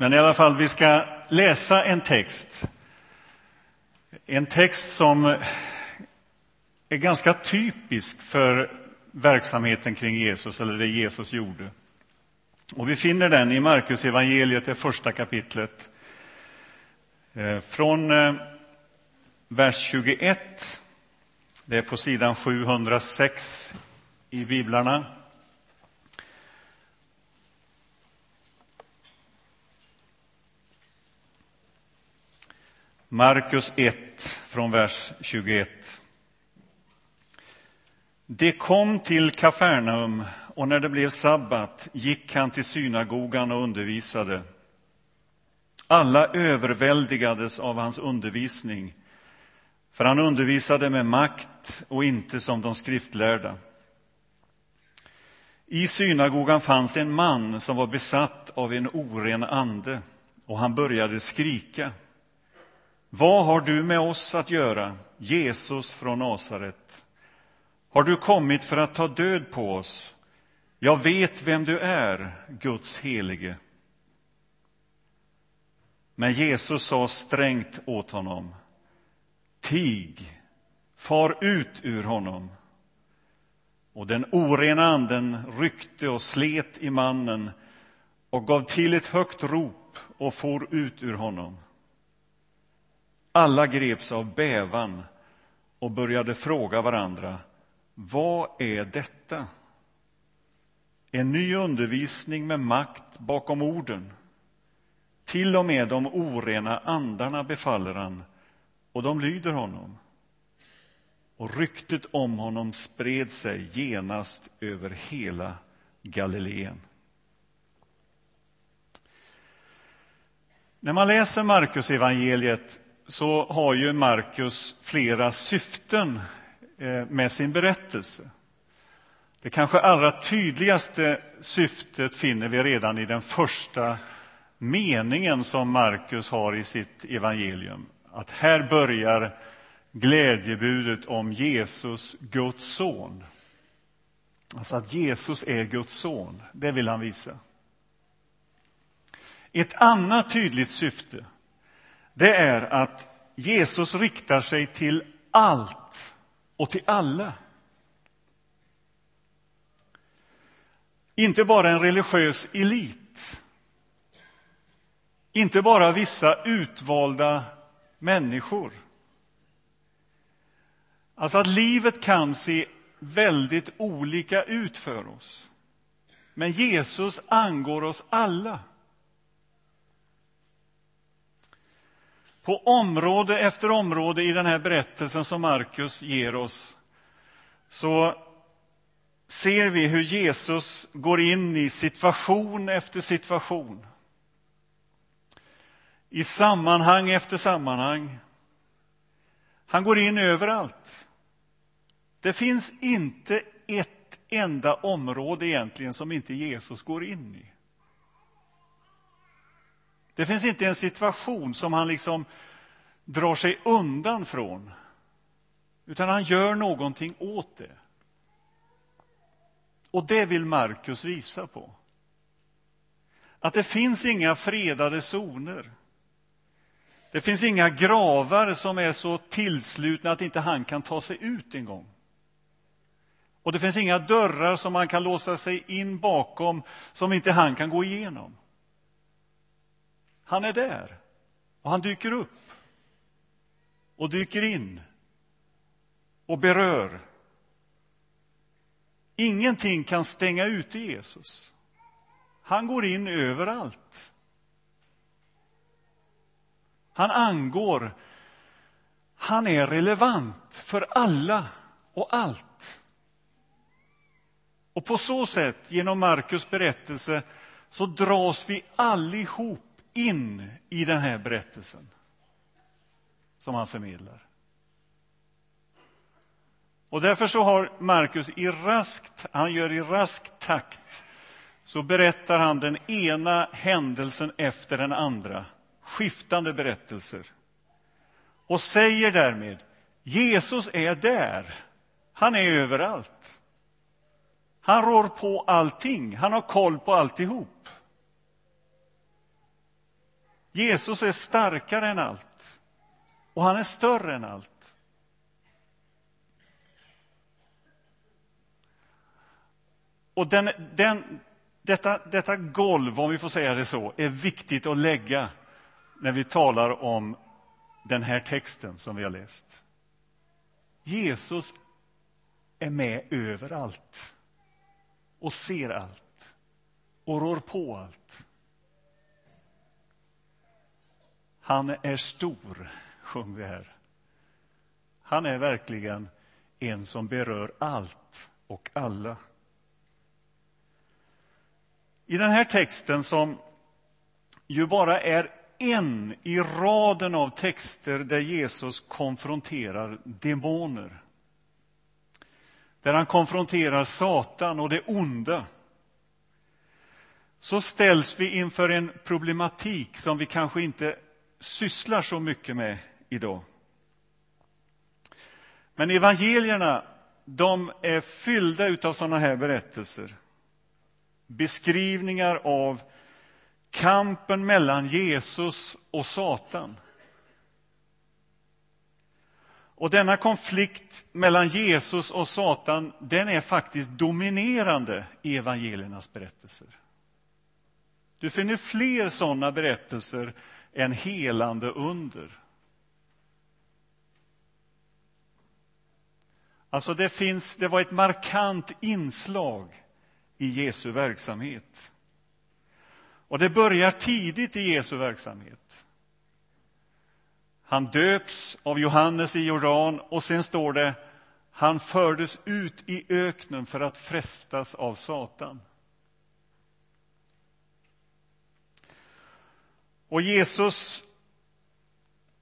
Men i alla fall, vi ska läsa en text. En text som är ganska typisk för verksamheten kring Jesus, eller det Jesus gjorde. Och vi finner den i Markus evangeliet, det första kapitlet. Eh, från eh, vers 21, det är på sidan 706 i biblarna. Markus 1, från vers 21. Det kom till Kafarnaum, och när det blev sabbat gick han till synagogan och undervisade. Alla överväldigades av hans undervisning, för han undervisade med makt och inte som de skriftlärda. I synagogan fanns en man som var besatt av en oren ande, och han började skrika. Vad har du med oss att göra, Jesus från Nasaret? Har du kommit för att ta död på oss? Jag vet vem du är, Guds helige. Men Jesus sa strängt åt honom. Tig, far ut ur honom. Och den orena anden ryckte och slet i mannen och gav till ett högt rop och for ut ur honom. Alla greps av bävan och började fråga varandra vad är detta? En ny undervisning med makt bakom orden. Till och med de orena andarna befaller han, och de lyder honom. Och ryktet om honom spred sig genast över hela Galileen. När man läser Markus evangeliet så har ju Markus flera syften eh, med sin berättelse. Det kanske allra tydligaste syftet finner vi redan i den första meningen som Markus har i sitt evangelium. Att här börjar glädjebudet om Jesus, Guds son. Alltså att Jesus är Guds son, det vill han visa. Ett annat tydligt syfte det är att Jesus riktar sig till allt och till alla. Inte bara en religiös elit. Inte bara vissa utvalda människor. Alltså att livet kan se väldigt olika ut för oss. Men Jesus angår oss alla. På område efter område i den här berättelsen som Markus ger oss så ser vi hur Jesus går in i situation efter situation. I sammanhang efter sammanhang. Han går in överallt. Det finns inte ett enda område egentligen som inte Jesus går in i. Det finns inte en situation som han liksom drar sig undan från, utan han gör någonting åt det. Och det vill Markus visa på. Att det finns inga fredade zoner. Det finns inga gravar som är så tillslutna att inte han kan ta sig ut en gång. Och det finns inga dörrar som man kan låsa sig in bakom som inte han kan gå igenom. Han är där och han dyker upp och dyker in och berör. Ingenting kan stänga ute Jesus. Han går in överallt. Han angår. Han är relevant för alla och allt. Och på så sätt, genom Markus berättelse, så dras vi allihop in i den här berättelsen som han förmedlar. Och därför så har Markus i raskt, han gör i rask takt så berättar han den ena händelsen efter den andra, skiftande berättelser. Och säger därmed, Jesus är där. Han är överallt. Han rår på allting, han har koll på alltihop. Jesus är starkare än allt och han är större än allt. Och den, den, detta, detta golv, om vi får säga det så, är viktigt att lägga när vi talar om den här texten som vi har läst. Jesus är med överallt och ser allt och rår på allt. Han är stor, sjöng vi här. Han är verkligen en som berör allt och alla. I den här texten, som ju bara är en i raden av texter där Jesus konfronterar demoner där han konfronterar Satan och det onda så ställs vi inför en problematik som vi kanske inte sysslar så mycket med idag. Men evangelierna de är fyllda av sådana här berättelser. Beskrivningar av kampen mellan Jesus och Satan. Och denna konflikt mellan Jesus och Satan, den är faktiskt dominerande i evangeliernas berättelser. Du finner fler sådana berättelser en helande under. Alltså det, finns, det var ett markant inslag i Jesu verksamhet. Och det börjar tidigt i Jesu verksamhet. Han döps av Johannes i Jordan och sen står det han fördes ut i öknen för att frestas av Satan. Och Jesus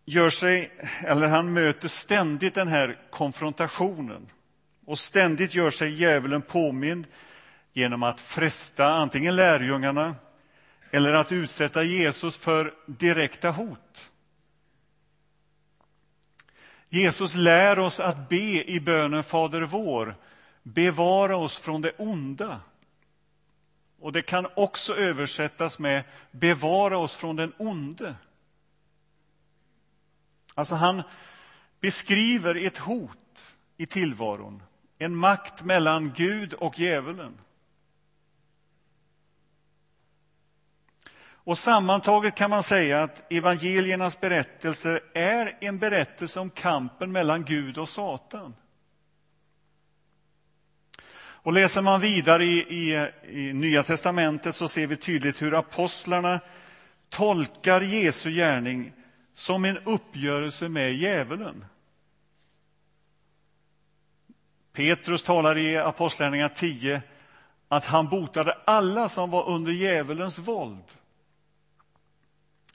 gör sig, eller han möter ständigt den här konfrontationen. Och ständigt gör sig djävulen påmind genom att fresta antingen lärjungarna eller att utsätta Jesus för direkta hot. Jesus lär oss att be i bönen Fader vår, bevara oss från det onda. Och det kan också översättas med bevara oss från den onde. Alltså han beskriver ett hot i tillvaron, en makt mellan Gud och djävulen. Och sammantaget kan man säga att evangeliernas berättelse är en berättelse om kampen mellan Gud och Satan. Och läser man vidare i, i, i Nya testamentet så ser vi tydligt hur apostlarna tolkar Jesu gärning som en uppgörelse med djävulen. Petrus talar i Apostlagärningarna 10 att han botade alla som var under djävulens våld.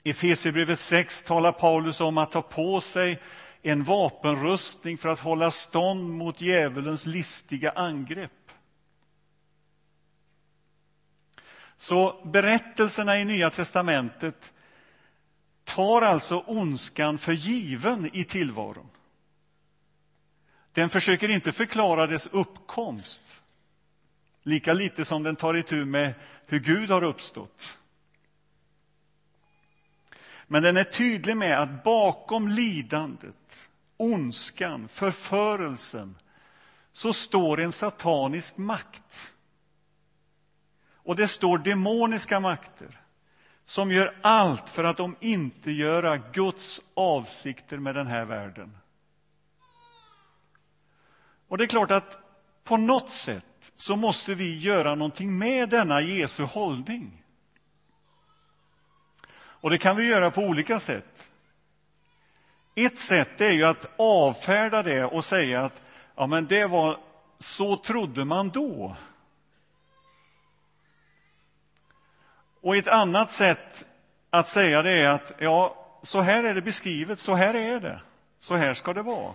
I Efesierbrevet 6 talar Paulus om att ta på sig en vapenrustning för att hålla stånd mot djävulens listiga angrepp. Så berättelserna i Nya testamentet tar alltså ondskan för given i tillvaron. Den försöker inte förklara dess uppkomst, lika lite som den tar itu med hur Gud har uppstått. Men den är tydlig med att bakom lidandet, ondskan, förförelsen så står en satanisk makt. Och det står demoniska makter som gör allt för att de inte göra Guds avsikter med den här världen. Och det är klart att på något sätt så måste vi göra någonting med denna Jesu hållning. Och det kan vi göra på olika sätt. Ett sätt är ju att avfärda det och säga att ja, men det var så trodde man då. Och ett annat sätt att säga det är att ja, så här är det beskrivet, så här är det, så här ska det vara.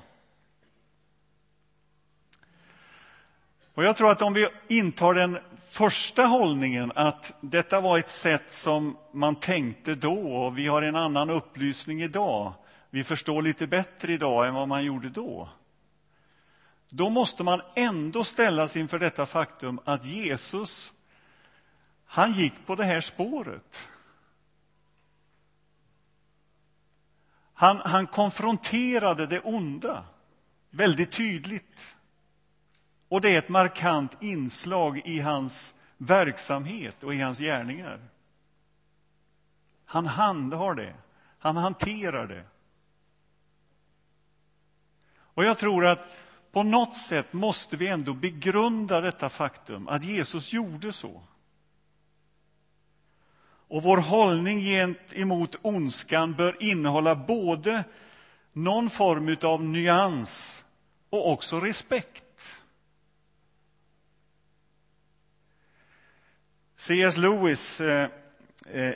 Och jag tror att om vi intar den första hållningen, att detta var ett sätt som man tänkte då och vi har en annan upplysning idag, vi förstår lite bättre idag än vad man gjorde då. Då måste man ändå ställas inför detta faktum att Jesus, han gick på det här spåret. Han, han konfronterade det onda väldigt tydligt. Och det är ett markant inslag i hans verksamhet och i hans gärningar. Han handhar det, han hanterar det. Och jag tror att på något sätt måste vi ändå begrunda detta faktum att Jesus gjorde så. Och vår hållning gentemot ondskan bör innehålla både någon form av nyans och också respekt. C.S. Lewis eh, eh,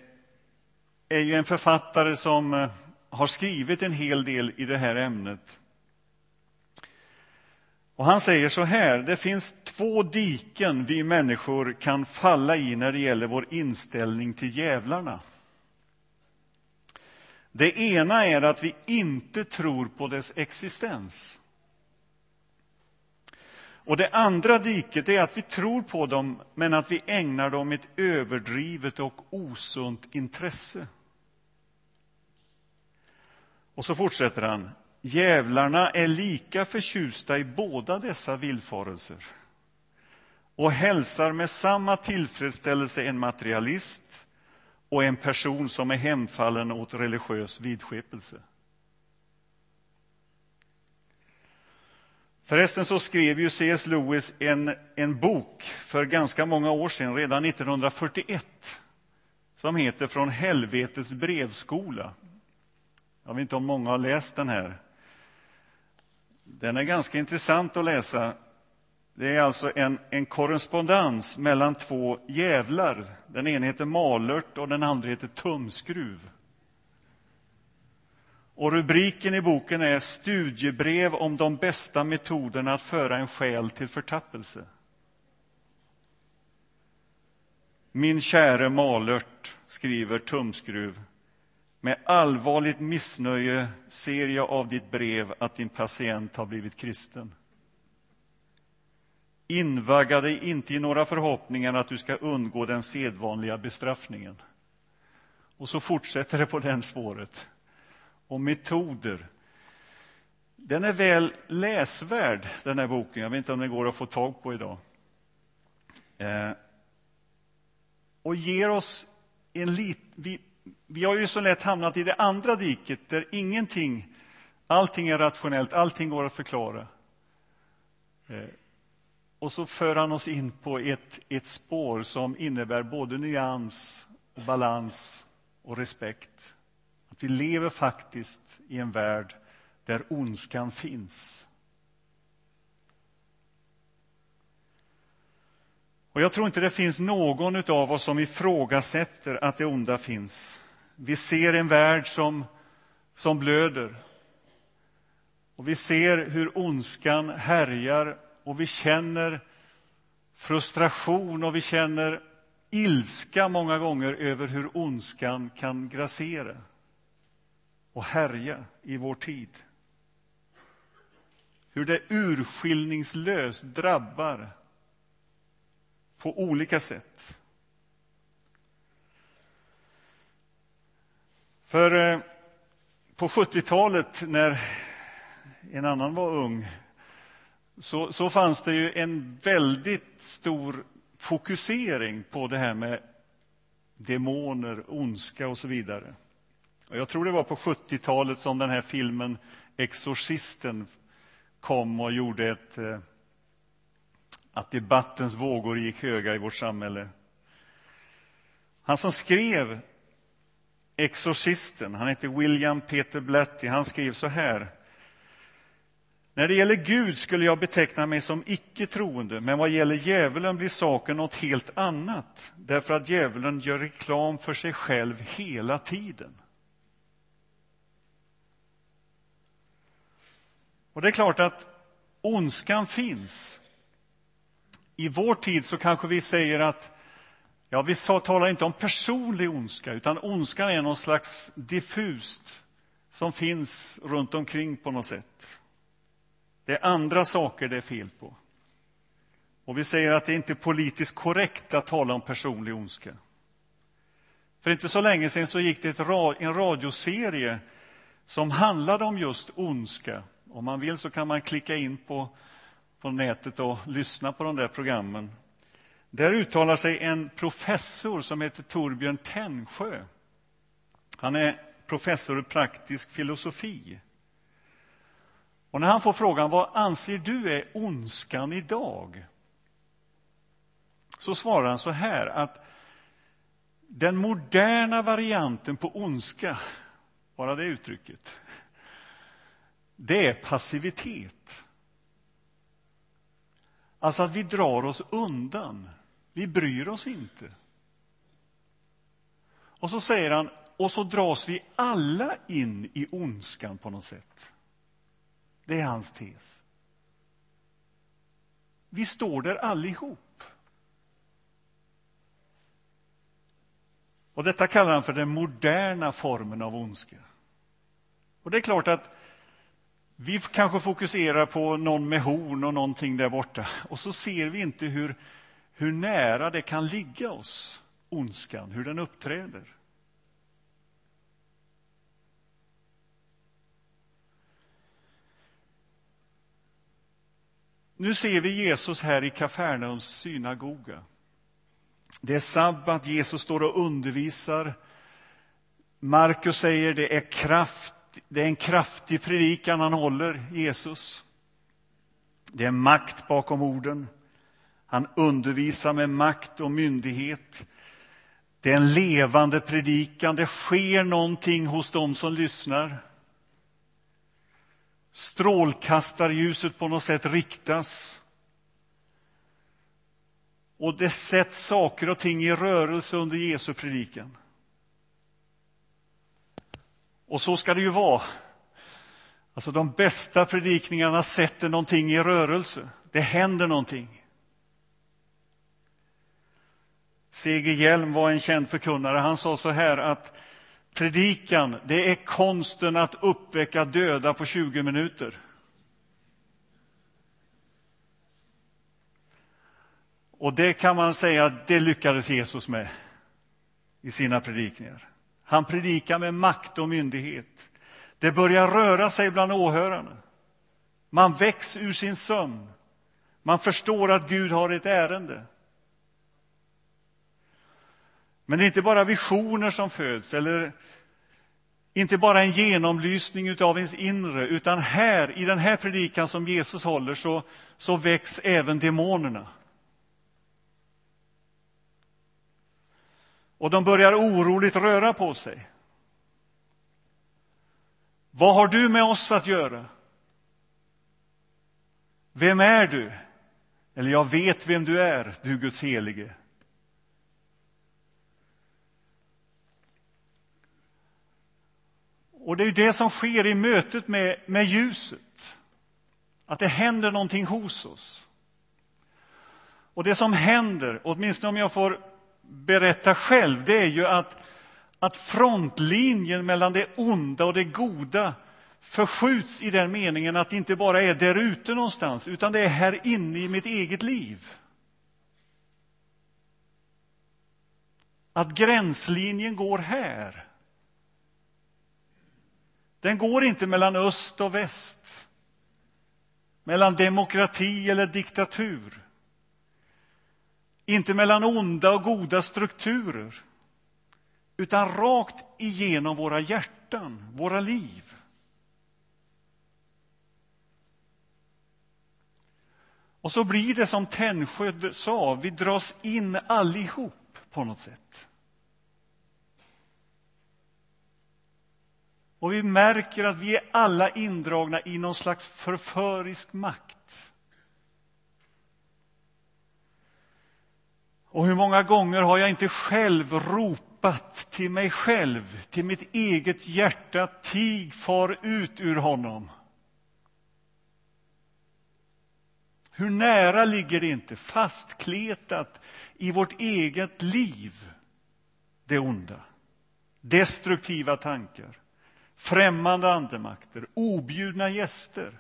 är ju en författare som eh, har skrivit en hel del i det här ämnet. Och han säger så här, det finns två diken vi människor kan falla i när det gäller vår inställning till djävlarna. Det ena är att vi inte tror på dess existens. Och det andra diket är att vi tror på dem, men att vi ägnar dem ett överdrivet och osunt intresse. Och så fortsätter han. Djävlarna är lika förtjusta i båda dessa villfarelser och hälsar med samma tillfredsställelse en materialist och en person som är hemfallen åt religiös vidskepelse. Förresten så skrev ju C.S. Lewis en, en bok för ganska många år sedan, redan 1941 som heter Från helvetets brevskola. Jag vet inte om många har läst den här. Den är ganska intressant att läsa. Det är alltså en, en korrespondens mellan två djävlar. Den ena heter Malört och den andra heter Tumskruv. Och rubriken i boken är Studiebrev om de bästa metoderna att föra en själ till förtappelse. Min käre Malört, skriver Tumskruv, med allvarligt missnöje ser jag av ditt brev att din patient har blivit kristen. Invagga dig inte i några förhoppningar att du ska undgå den sedvanliga bestraffningen. Och så fortsätter det på den spåret. Och metoder. Den är väl läsvärd, den här boken. Jag vet inte om den går att få tag på idag. Eh, och ger oss en liten vi vi har ju så lätt hamnat i det andra diket där ingenting, allting är rationellt, allting går att förklara. Eh, och så för han oss in på ett, ett spår som innebär både nyans, och balans och respekt. Att vi lever faktiskt i en värld där ondskan finns. Och jag tror inte det finns någon av oss som ifrågasätter att det onda finns. Vi ser en värld som, som blöder. Och vi ser hur ondskan härjar och vi känner frustration och vi känner ilska många gånger över hur ondskan kan grassera och härja i vår tid. Hur det urskillningslöst drabbar på olika sätt. För eh, på 70-talet, när en annan var ung, så, så fanns det ju en väldigt stor fokusering på det här med demoner, ondska och så vidare. Och jag tror det var på 70-talet som den här filmen Exorcisten kom och gjorde ett, eh, att debattens vågor gick höga i vårt samhälle. Han som skrev Exorcisten, han heter William Peter Blatty, han skrev så här. När det gäller Gud skulle jag beteckna mig som icke troende, men vad gäller djävulen blir saken något helt annat, därför att djävulen gör reklam för sig själv hela tiden. Och det är klart att ondskan finns. I vår tid så kanske vi säger att Ja, vi talar inte om personlig ondska, utan ondskan är någon slags diffust som finns runt omkring på något sätt. Det är andra saker det är fel på. Och vi säger att det inte är politiskt korrekt att tala om personlig ondska. För inte så länge sedan så gick det en radioserie som handlade om just ondska. Om man vill så kan man klicka in på, på nätet och lyssna på de där programmen. Där uttalar sig en professor som heter Torbjörn Tännsjö. Han är professor i praktisk filosofi. Och när han får frågan vad anser du är ondskan idag? Så svarar han så här att den moderna varianten på ondska, bara det uttrycket, det är passivitet. Alltså att vi drar oss undan. Vi bryr oss inte. Och så säger han, och så dras vi alla in i ondskan på något sätt. Det är hans tes. Vi står där allihop. Och detta kallar han för den moderna formen av ondska. Och det är klart att vi kanske fokuserar på någon med horn och någonting där borta och så ser vi inte hur, hur nära det kan ligga oss, ondskan, hur den uppträder. Nu ser vi Jesus här i Kafarnaums synagoga. Det är sabbat, Jesus står och undervisar. Markus säger det är kraft, det är en kraftig predikan han håller, Jesus. Det är makt bakom orden. Han undervisar med makt och myndighet. Det är en levande predikan. Det sker någonting hos dem som lyssnar. Strålkastarljuset på något sätt riktas. Och det sätts saker och ting i rörelse under Jesu predikan. Och så ska det ju vara. Alltså de bästa predikningarna sätter någonting i rörelse. Det händer någonting. C.G. Hjelm var en känd förkunnare. Han sa så här att predikan, det är konsten att uppväcka döda på 20 minuter. Och det kan man säga att det lyckades Jesus med i sina predikningar. Han predikar med makt och myndighet. Det börjar röra sig bland åhörarna. Man väcks ur sin sömn. Man förstår att Gud har ett ärende. Men det är inte bara visioner som föds eller inte bara en genomlysning av ens inre, utan här, i den här predikan som Jesus håller, så, så väcks även demonerna. Och de börjar oroligt röra på sig. Vad har du med oss att göra? Vem är du? Eller jag vet vem du är, du Guds helige. Och det är det som sker i mötet med, med ljuset. Att det händer någonting hos oss. Och det som händer, åtminstone om jag får berätta själv, det är ju att, att frontlinjen mellan det onda och det goda förskjuts i den meningen att det inte bara är där ute någonstans, utan det är här inne i mitt eget liv. Att gränslinjen går här. Den går inte mellan öst och väst, mellan demokrati eller diktatur. Inte mellan onda och goda strukturer, utan rakt igenom våra hjärtan, våra liv. Och så blir det som Tännsjö sa, vi dras in allihop på något sätt. Och vi märker att vi är alla indragna i någon slags förförisk makt. Och hur många gånger har jag inte själv ropat till mig själv, till mitt eget hjärta, tig, far ut ur honom. Hur nära ligger det inte, fastkletat i vårt eget liv, det onda? Destruktiva tankar, främmande andemakter, objudna gäster.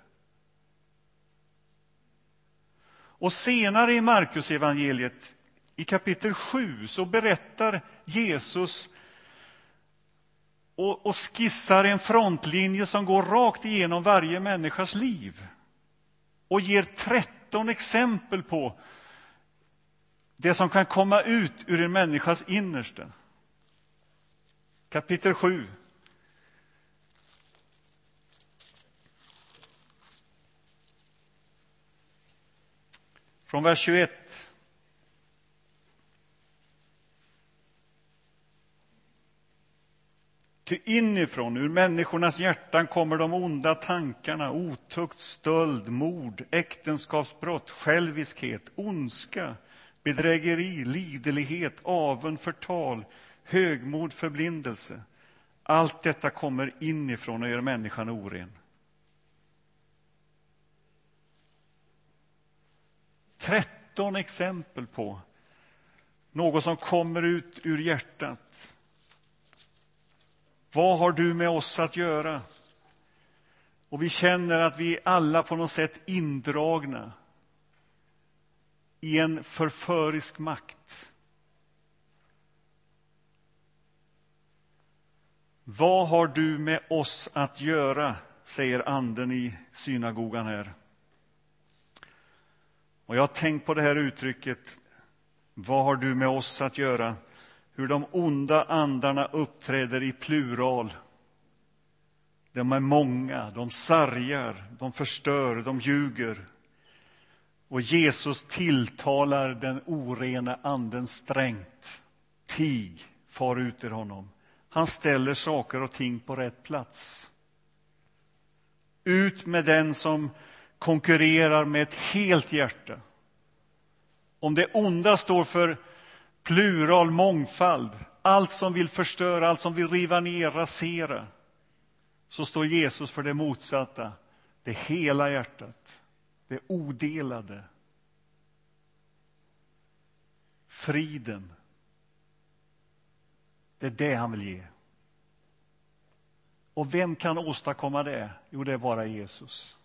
Och senare i Markus evangeliet i kapitel 7 så berättar Jesus och, och skissar en frontlinje som går rakt igenom varje människas liv och ger 13 exempel på det som kan komma ut ur en människas innersta. Kapitel 7. Från vers 21. Ty inifrån, ur människornas hjärtan, kommer de onda tankarna, otukt, stöld, mord, äktenskapsbrott, själviskhet, ondska, bedrägeri, liderlighet, avund, förtal, högmod, förblindelse. Allt detta kommer inifrån och gör människan oren. 13 exempel på något som kommer ut ur hjärtat. Vad har du med oss att göra? Och vi känner att vi alla på något sätt indragna i en förförisk makt. Vad har du med oss att göra, säger anden i synagogan här. Och jag har tänkt på det här uttrycket, vad har du med oss att göra? Hur de onda andarna uppträder i plural. De är många, de sargar, de förstör, de ljuger. Och Jesus tilltalar den orena anden strängt. Tig, far ut ur honom. Han ställer saker och ting på rätt plats. Ut med den som konkurrerar med ett helt hjärta. Om det onda står för plural, mångfald, allt som vill förstöra, allt som vill riva ner, rasera, så står Jesus för det motsatta, det hela hjärtat, det odelade. Friden. Det är det han vill ge. Och vem kan åstadkomma det? Jo, det är bara Jesus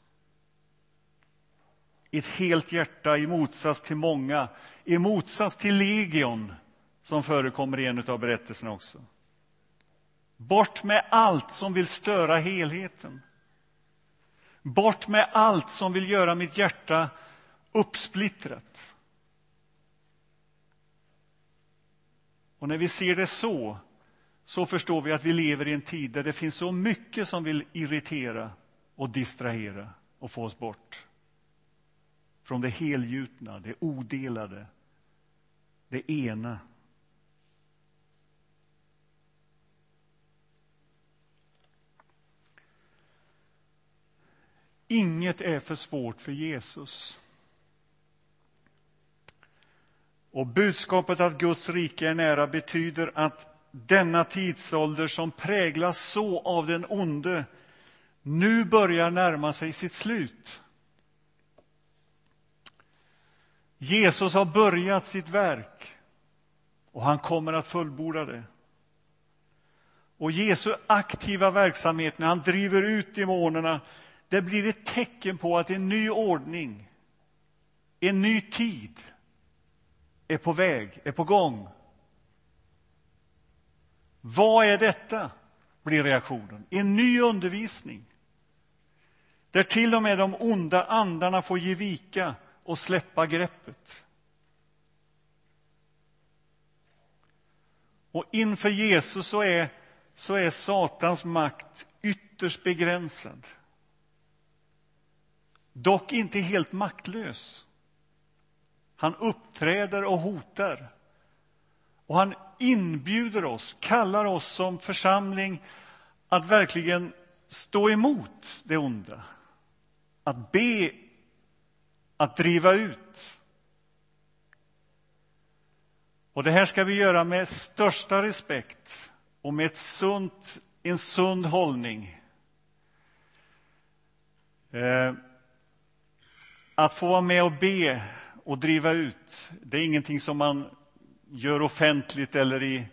ett helt hjärta i motsats till många, i motsats till legion som förekommer i en av berättelserna också. Bort med allt som vill störa helheten. Bort med allt som vill göra mitt hjärta uppsplittrat. Och när vi ser det så, så förstår vi att vi lever i en tid där det finns så mycket som vill irritera och distrahera och få oss bort från det helgjutna, det odelade, det ena. Inget är för svårt för Jesus. Och budskapet att Guds rike är nära betyder att denna tidsålder som präglas så av den onde nu börjar närma sig sitt slut. Jesus har börjat sitt verk och han kommer att fullborda det. Och Jesu aktiva verksamhet när han driver ut demonerna, det blir ett tecken på att en ny ordning, en ny tid är på väg, är på gång. Vad är detta? blir reaktionen. En ny undervisning. Där till och med de onda andarna får ge vika och släppa greppet. Och inför Jesus så är, så är Satans makt ytterst begränsad. Dock inte helt maktlös. Han uppträder och hotar. Och han inbjuder oss, kallar oss som församling att verkligen stå emot det onda. Att be att driva ut. Och det här ska vi göra med största respekt och med ett sunt, en sund hållning. Eh, att få vara med och be och driva ut, det är ingenting som man gör offentligt eller i,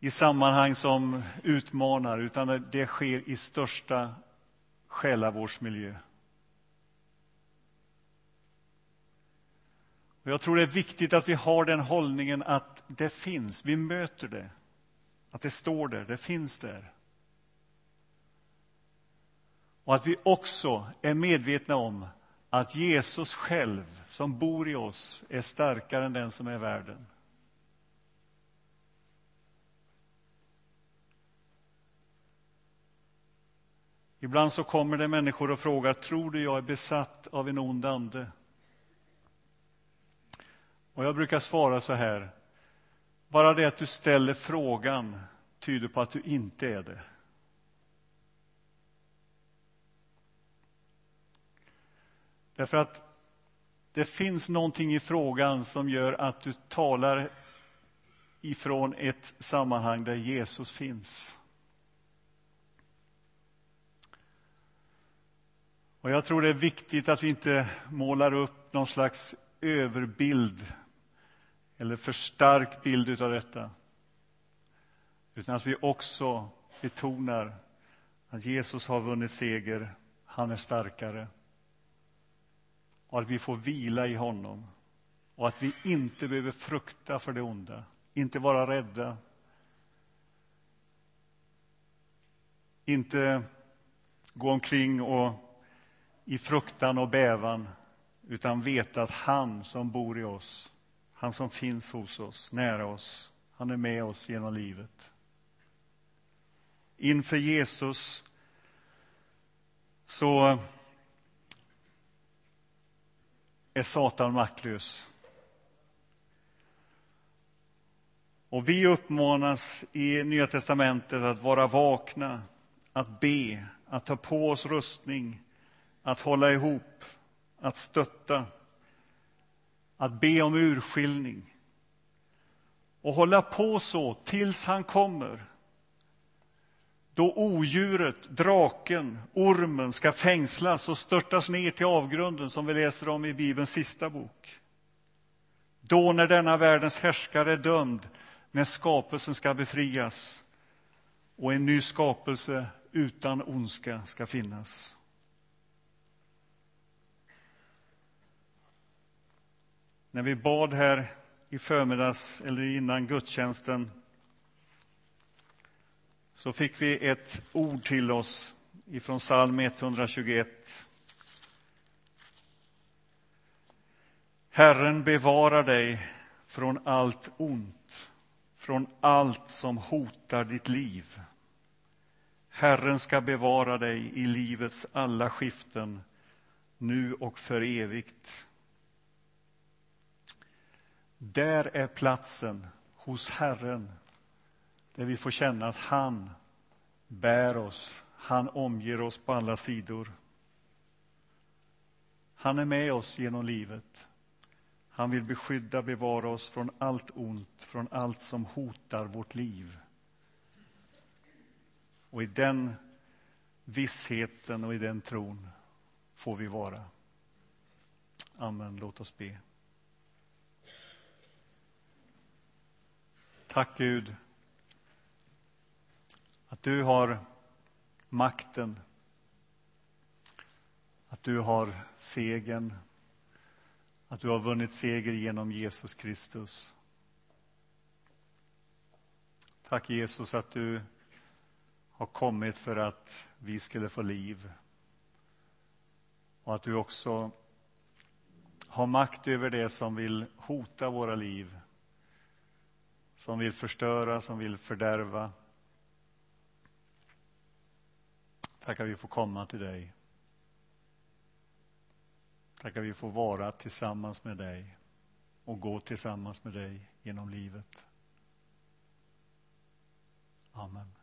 i sammanhang som utmanar, utan det sker i största själavårdsmiljö. Och jag tror det är viktigt att vi har den hållningen att det finns, vi möter det. Att det står där, det finns där. Och att vi också är medvetna om att Jesus själv, som bor i oss, är starkare än den som är i världen. Ibland så kommer det människor och frågar, tror du jag är besatt av en ond ande? Och jag brukar svara så här, bara det att du ställer frågan tyder på att du inte är det. Därför att det finns någonting i frågan som gör att du talar ifrån ett sammanhang där Jesus finns. Och jag tror det är viktigt att vi inte målar upp någon slags överbild eller för stark bild av detta. Utan att vi också betonar att Jesus har vunnit seger, han är starkare. Och att vi får vila i honom. Och att vi inte behöver frukta för det onda, inte vara rädda. Inte gå omkring och i fruktan och bävan, utan veta att han som bor i oss, han som finns hos oss, nära oss, han är med oss genom livet. Inför Jesus så är Satan maktlös. Och vi uppmanas i Nya testamentet att vara vakna, att be, att ta på oss rustning, att hålla ihop, att stötta, att be om urskiljning och hålla på så tills han kommer. Då odjuret, draken, ormen ska fängslas och störtas ner till avgrunden som vi läser om i Bibelns sista bok. Då när denna världens härskare är dömd, när skapelsen ska befrias och en ny skapelse utan ondska ska finnas. När vi bad här i förmiddags, eller innan gudstjänsten, så fick vi ett ord till oss ifrån psalm 121. Herren bevarar dig från allt ont, från allt som hotar ditt liv. Herren ska bevara dig i livets alla skiften, nu och för evigt. Där är platsen hos Herren där vi får känna att han bär oss, han omger oss på alla sidor. Han är med oss genom livet. Han vill beskydda, bevara oss från allt ont, från allt som hotar vårt liv. Och i den vissheten och i den tron får vi vara. Amen. Låt oss be. Tack Gud att du har makten, att du har segern, att du har vunnit seger genom Jesus Kristus. Tack Jesus att du har kommit för att vi skulle få liv. Och att du också har makt över det som vill hota våra liv som vill förstöra, som vill fördärva. Tack att vi får komma till dig. Tack att vi får vara tillsammans med dig och gå tillsammans med dig genom livet. Amen.